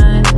mind.